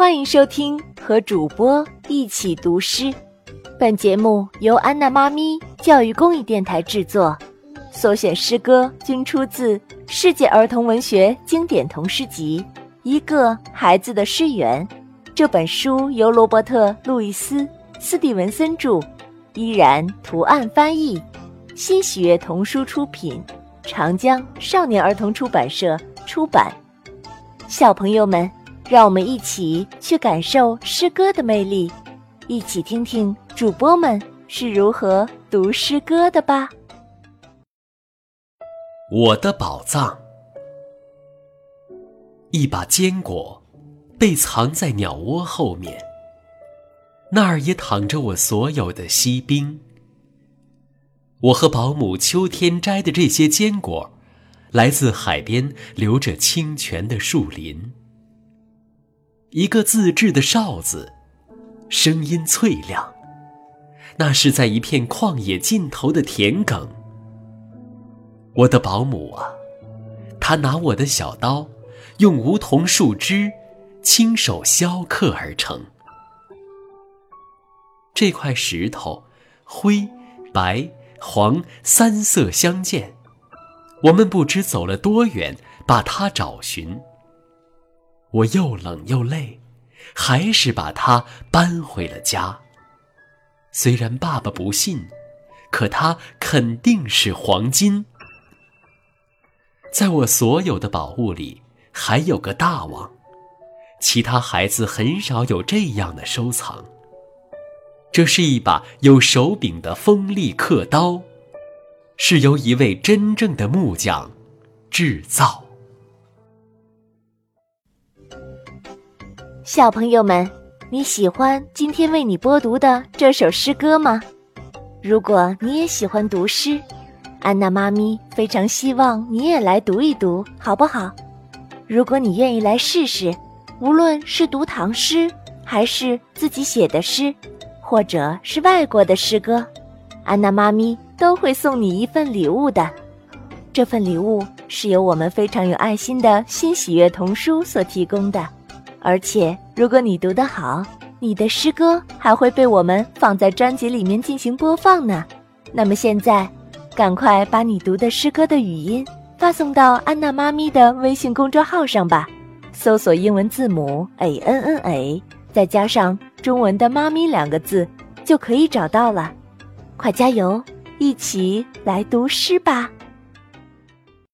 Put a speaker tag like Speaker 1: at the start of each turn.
Speaker 1: 欢迎收听和主播一起读诗。本节目由安娜妈咪教育公益电台制作，所选诗歌均出自《世界儿童文学经典童诗集》《一个孩子的诗源》。这本书由罗伯特·路易斯·斯蒂文森著，依然图案翻译，新喜悦童书出品，长江少年儿童出版社出版。小朋友们，让我们一起去感受诗歌的魅力，一起听听主播们是如何读诗歌的吧。
Speaker 2: 我的宝藏，一把坚果，被藏在鸟窝后面。那儿也躺着我所有的锡兵。我和保姆秋天摘的这些坚果。来自海边流着清泉的树林。一个自制的哨子，声音脆亮。那是在一片旷野尽头的田埂。我的保姆啊，她拿我的小刀，用梧桐树枝亲手削刻而成。这块石头，灰、白、黄三色相间。我们不知走了多远，把它找寻。我又冷又累，还是把它搬回了家。虽然爸爸不信，可它肯定是黄金。在我所有的宝物里，还有个大王，其他孩子很少有这样的收藏。这是一把有手柄的锋利刻刀。是由一位真正的木匠制造。
Speaker 1: 小朋友们，你喜欢今天为你播读的这首诗歌吗？如果你也喜欢读诗，安娜妈咪非常希望你也来读一读，好不好？如果你愿意来试试，无论是读唐诗，还是自己写的诗，或者是外国的诗歌，安娜妈咪。都会送你一份礼物的，这份礼物是由我们非常有爱心的新喜悦童书所提供的，而且如果你读得好，你的诗歌还会被我们放在专辑里面进行播放呢。那么现在，赶快把你读的诗歌的语音发送到安娜妈咪的微信公众号上吧，搜索英文字母 a n n a，再加上中文的“妈咪”两个字，就可以找到了。快加油！一起来读诗吧。